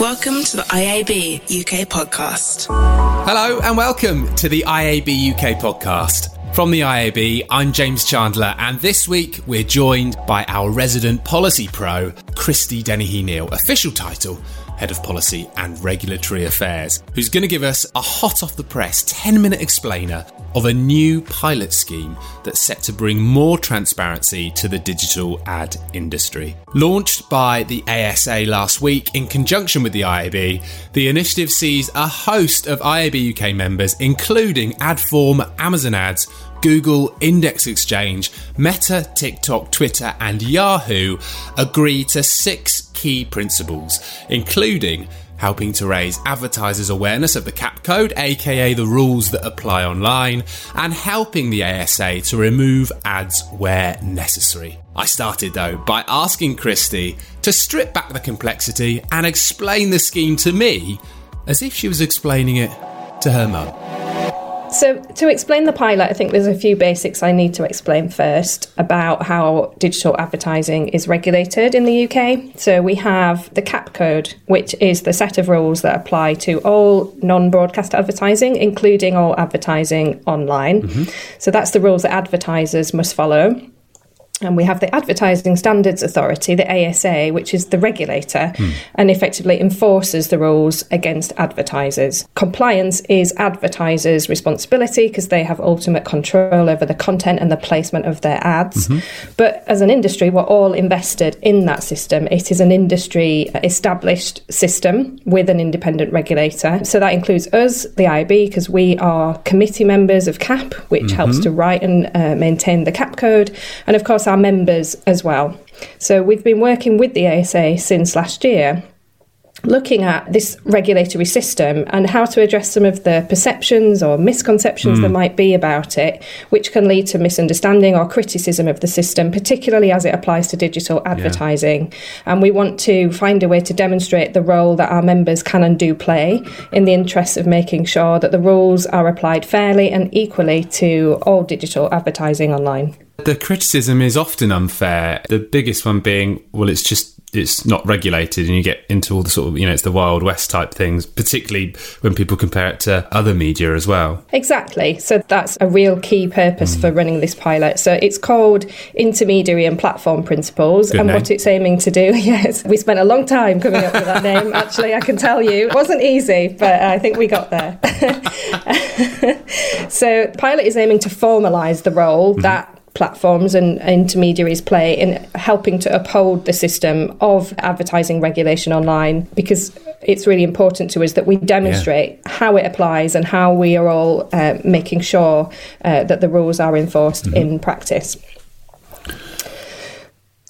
Welcome to the IAB UK podcast. Hello and welcome to the IAB UK podcast. From the IAB, I'm James Chandler, and this week we're joined by our resident policy pro, Christie Dennehy Neil, official title Head of Policy and Regulatory Affairs, who's going to give us a hot off the press 10 minute explainer of a new pilot scheme that's set to bring more transparency to the digital ad industry. Launched by the ASA last week in conjunction with the IAB, the initiative sees a host of IAB UK members, including Adform, Amazon Ads, Google, Index Exchange, Meta, TikTok, Twitter, and Yahoo agree to six key principles, including helping to raise advertisers' awareness of the CAP code, aka the rules that apply online, and helping the ASA to remove ads where necessary. I started though by asking Christie to strip back the complexity and explain the scheme to me as if she was explaining it to her mum. So, to explain the pilot, I think there's a few basics I need to explain first about how digital advertising is regulated in the UK. So, we have the CAP code, which is the set of rules that apply to all non broadcast advertising, including all advertising online. Mm-hmm. So, that's the rules that advertisers must follow. And we have the Advertising Standards Authority, the ASA, which is the regulator hmm. and effectively enforces the rules against advertisers. Compliance is advertisers' responsibility because they have ultimate control over the content and the placement of their ads. Mm-hmm. But as an industry, we're all invested in that system. It is an industry established system with an independent regulator. So that includes us, the IAB, because we are committee members of CAP, which mm-hmm. helps to write and uh, maintain the CAP code. And of course, our members as well. So we've been working with the ASA since last year looking at this regulatory system and how to address some of the perceptions or misconceptions mm. there might be about it, which can lead to misunderstanding or criticism of the system, particularly as it applies to digital advertising. Yeah. And we want to find a way to demonstrate the role that our members can and do play in the interests of making sure that the rules are applied fairly and equally to all digital advertising online. The criticism is often unfair. The biggest one being, well, it's just it's not regulated and you get into all the sort of you know it's the wild west type things particularly when people compare it to other media as well exactly so that's a real key purpose mm. for running this pilot so it's called intermediary and platform principles Good and name. what it's aiming to do yes we spent a long time coming up with that name actually i can tell you it wasn't easy but i think we got there so pilot is aiming to formalize the role mm-hmm. that platforms and intermediaries play in helping to uphold the system of advertising regulation online because it's really important to us that we demonstrate yeah. how it applies and how we are all uh, making sure uh, that the rules are enforced mm-hmm. in practice.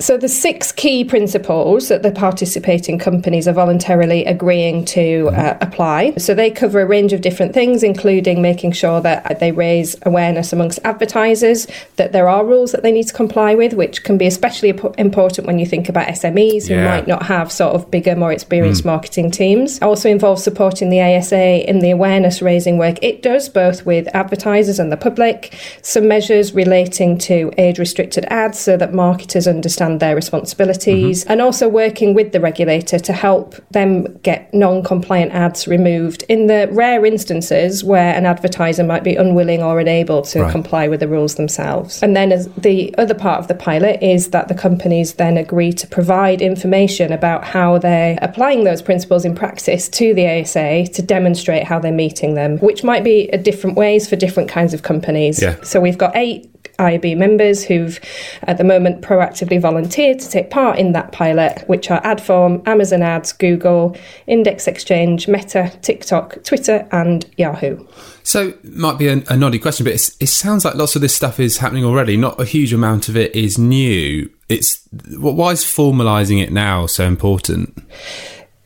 So, the six key principles that the participating companies are voluntarily agreeing to uh, mm-hmm. apply. So, they cover a range of different things, including making sure that they raise awareness amongst advertisers that there are rules that they need to comply with, which can be especially important when you think about SMEs who yeah. might not have sort of bigger, more experienced mm. marketing teams. Also involves supporting the ASA in the awareness raising work it does, both with advertisers and the public. Some measures relating to age restricted ads so that marketers understand understand their responsibilities, mm-hmm. and also working with the regulator to help them get non compliant ads removed in the rare instances where an advertiser might be unwilling or unable to right. comply with the rules themselves. And then, as the other part of the pilot is that the companies then agree to provide information about how they're applying those principles in practice to the ASA to demonstrate how they're meeting them, which might be different ways for different kinds of companies. Yeah. So we've got eight IAB members who've at the moment proactively volunteered to take part in that pilot, which are Adform, Amazon Ads, Google, Index Exchange, Meta, TikTok, Twitter, and Yahoo. So, might be a, a noddy question, but it sounds like lots of this stuff is happening already. Not a huge amount of it is new. It's why is formalising it now so important?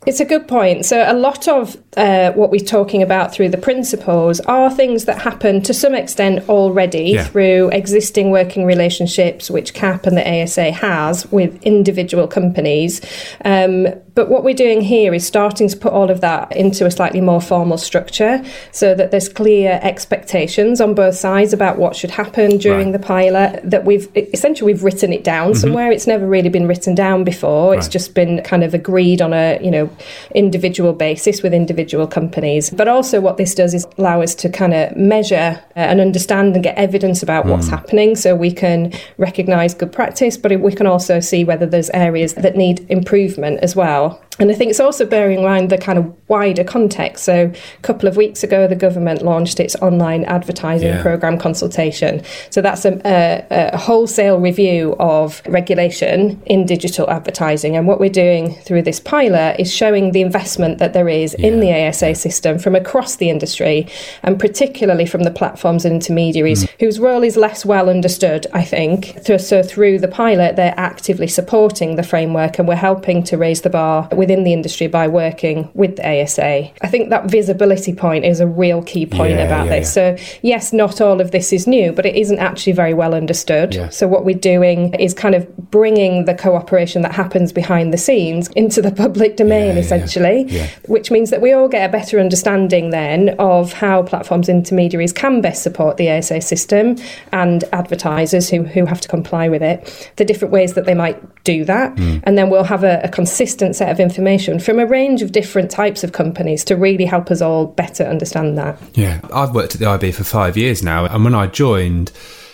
It's a good point. So, a lot of uh, what we're talking about through the principles are things that happen to some extent already yeah. through existing working relationships, which CAP and the ASA has with individual companies. Um, But what we're doing here is starting to put all of that into a slightly more formal structure so that there's clear expectations on both sides about what should happen during Right. the pilot, that we've essentially we've written it down Mm-hmm. somewhere. It's never really been written down before. It's just been kind of agreed on a, you know, individual basis with individual companies. But also what this does is allow us to kind of measure uh, and understand and get evidence about what's happening so we can recognize good practice, but we can also see whether there's areas that need improvement as well well. And I think it's also bearing in mind the kind of wider context. So, a couple of weeks ago, the government launched its online advertising Yeah. program consultation. So, that's a, a, a wholesale review of regulation in digital advertising. And what we're doing through this pilot is showing the investment that there is in the ASA system from across the industry, and particularly from the platforms and intermediaries mm. whose role is less well understood, I think. So, so, through the pilot, they're actively supporting the framework and we're helping to raise the bar within the industry by working with the ASA. I think that visibility point is a real key point Yeah, about yeah, this. So, yes, not all of this is new, but it isn't actually very well understood. Yeah. So, what we're doing is kind of bringing the cooperation that happens behind the scenes into the public domain, Yeah, yeah, essentially, yeah. which means that we all get a better understanding then of how platforms intermediaries can best support the ASA system and advertisers who, who have to comply with it, the different ways that they might do that. Hmm. And then we'll have a, a consistent set of information from a range of different types of companies to really help us all better understand that. Yeah, I've worked at the IB for five years now, and when I joined,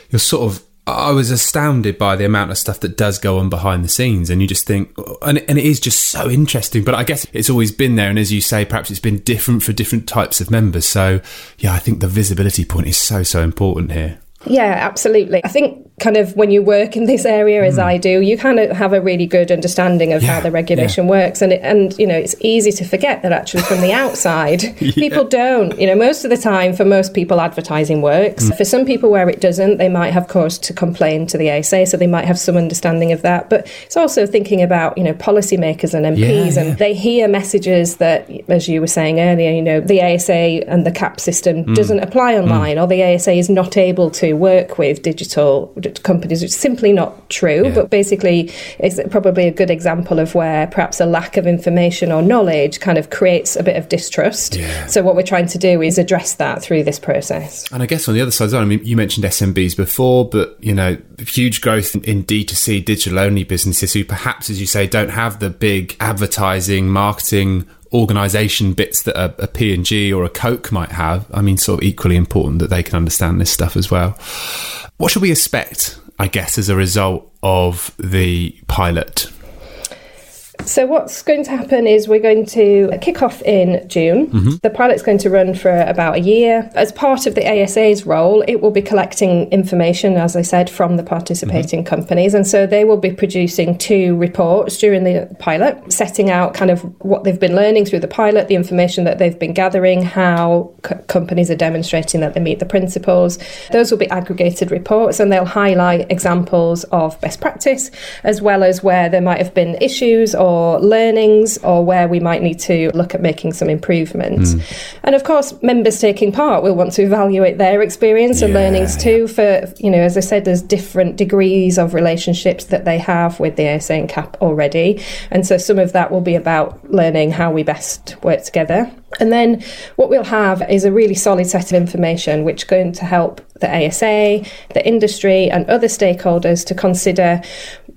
you're sort of. I was astounded by the amount of stuff that does go on behind the scenes, and you just think, and, and it is just so interesting. But I guess it's always been there, and as you say, perhaps it's been different for different types of members. So, yeah, I think the visibility point is so so important here. Yeah, absolutely. I think kind of when you work in this area as I do, you kind of have a really good understanding of Hmm. Yeah, how the regulation works, and it, and you know it's easy to forget that actually from the outside, people don't. You know, most of the time for most people, advertising works. Hmm. For some people where it doesn't, they might have cause to complain to the ASA, so they might have some understanding of that. But it's also thinking about you know policymakers and MPs, Yeah, and yeah. they hear messages that, as you were saying earlier, you know the ASA and the CAP system Hmm. doesn't apply online, or the ASA is not able to work with digital companies, which is simply not true. Yeah. But basically, it's probably a good example of where perhaps a lack of information or knowledge kind of creates a bit of distrust. Yeah. So what we're trying to do is address that through this process. And I guess on the other side, as well, I mean, you mentioned SMBs before, but you know, huge growth in, in D2C digital only businesses who perhaps, as you say, don't have the big advertising, marketing organization bits that a, a P&G or a Coke might have. I mean, sort of equally important that they can understand this stuff as well. What should we expect, I guess, as a result of the pilot? So what's going to happen is we're going to kick off in June. Mm-hmm. The pilot's going to run for about a year. As part of the ASA's role, it will be collecting information, as I said, from the participating mm-hmm. companies. And so they will be producing two reports during the pilot, setting out kind of what they've been learning through the pilot, the information that they've been gathering, how co- companies are demonstrating that they meet the principles. Those will be aggregated reports and they'll highlight examples of best practice as well as where there might have been issues or learnings or where we might need to look at making some improvements. Mm. And of course, members taking part will want to evaluate their experience and Yeah, learnings too for, you know, as I said, there's different degrees of relationships that they have with the ASA and CAP already. And so some of that will be about learning how we best work together. And then what we'll have is a really solid set of information which is going to help the ASA, the industry, and other stakeholders to consider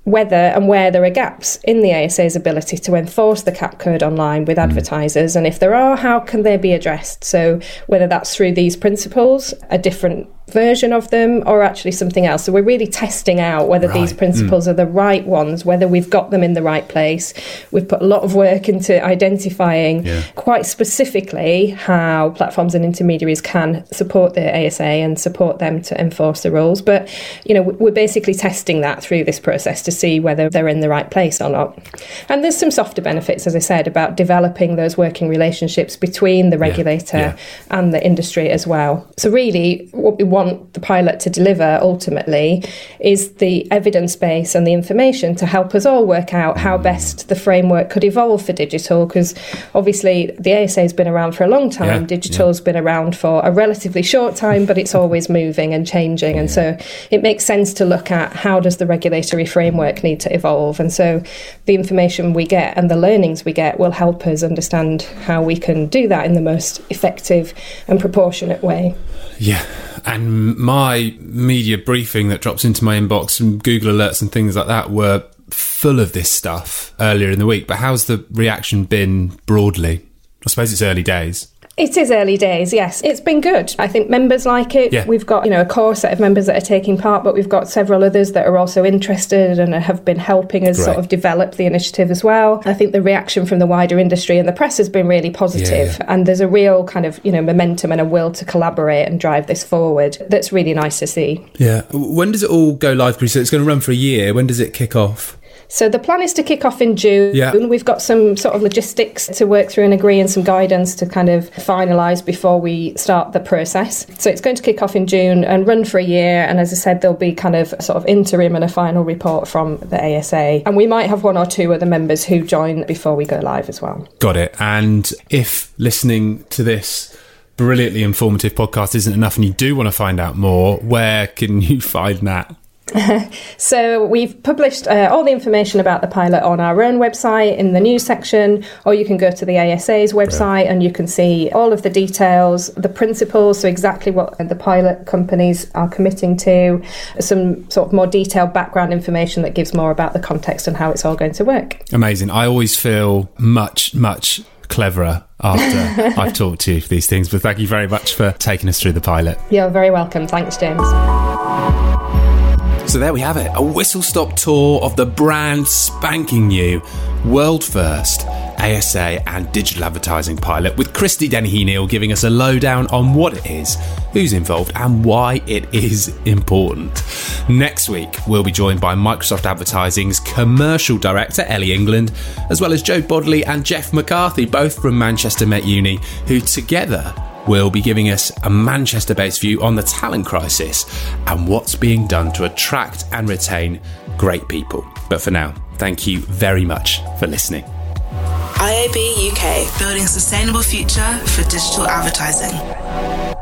whether and where there are gaps in the ASA's ability to enforce the CAP code online with hmm. advertisers. And if there are, how can they be addressed? So, whether that's through these principles, a different version of them, or actually something else. So, we're really testing out whether these Right. principles hmm. are the right ones, whether we've got them in the right place. We've put a lot of work into identifying Yeah. quite specifically how platforms and intermediaries can support the ASA and support them to enforce the rules. But, you know, we're basically testing that through this process to see whether they're in the right place or not. And there's some softer benefits, as I said, about developing those working relationships between the regulator yeah. and the industry as well. So, really, what we want the pilot to deliver ultimately is the evidence base and the information to help us all work out how mm. best the framework could evolve for digital. Because obviously, the ASA has been around for a long time, Yeah, digital's been around for a relatively short time, but it's always moving and changing. And so it makes sense to look at how does the regulatory framework need to evolve. And so the information we get and the learnings we get will help us understand how we can do that in the most effective and proportionate way. Yeah. And my media briefing that drops into my inbox and Google alerts and things like that were full of this stuff earlier in the week. But how's the reaction been broadly? I suppose it's early days. It is early days, yes. It's been good. I think members like it. Yeah. We've got, you know, a core set of members that are taking part, but we've got several others that are also interested and have been helping us Great. sort of develop the initiative as well. I think the reaction from the wider industry and the press has been really positive, Yeah. and there's a real kind of, you know, momentum and a will to collaborate and drive this forward. That's really nice to see. Yeah. When does it all go live, Chris? So it's going to run for a year. When does it kick off? So the plan is to kick off in June. Yeah. We've got some sort of logistics to work through and agree and some guidance to kind of finalise before we start the process. So it's going to kick off in June and run for a year. And as I said, there'll be kind of a sort of interim and a final report from the ASA. And we might have one or two other members who join before we go live as well. Got it. And if listening to this brilliantly informative podcast isn't enough and you do want to find out more, where can you find that? So we've published uh, all the information about the pilot on our own website in the news section, or you can go to the ASA's website and you can see all of the details, the principles, so exactly what the pilot companies are committing to, some sort of more detailed background information that gives more about the context and how it's all going to work. Amazing. I always feel much, much cleverer after I've talked to you for these things. But thank you very much for taking us through the pilot. You're very welcome. Thanks, James. So there we have it a whistle stop tour of the brand spanking new, world first ASA and digital advertising pilot with Christie Dennehy Neil giving us a lowdown on what it is, who's involved, and why it is important. Next week, we'll be joined by Microsoft Advertising's commercial director, Ellie England, as well as Joe Bodley and Jeff McCarthy, both from Manchester Met Uni, who together will be giving us a Manchester based view on the talent crisis and what's being done to attract and retain great people. But for now, thank you very much for listening. IAB UK, building sustainable future for digital advertising.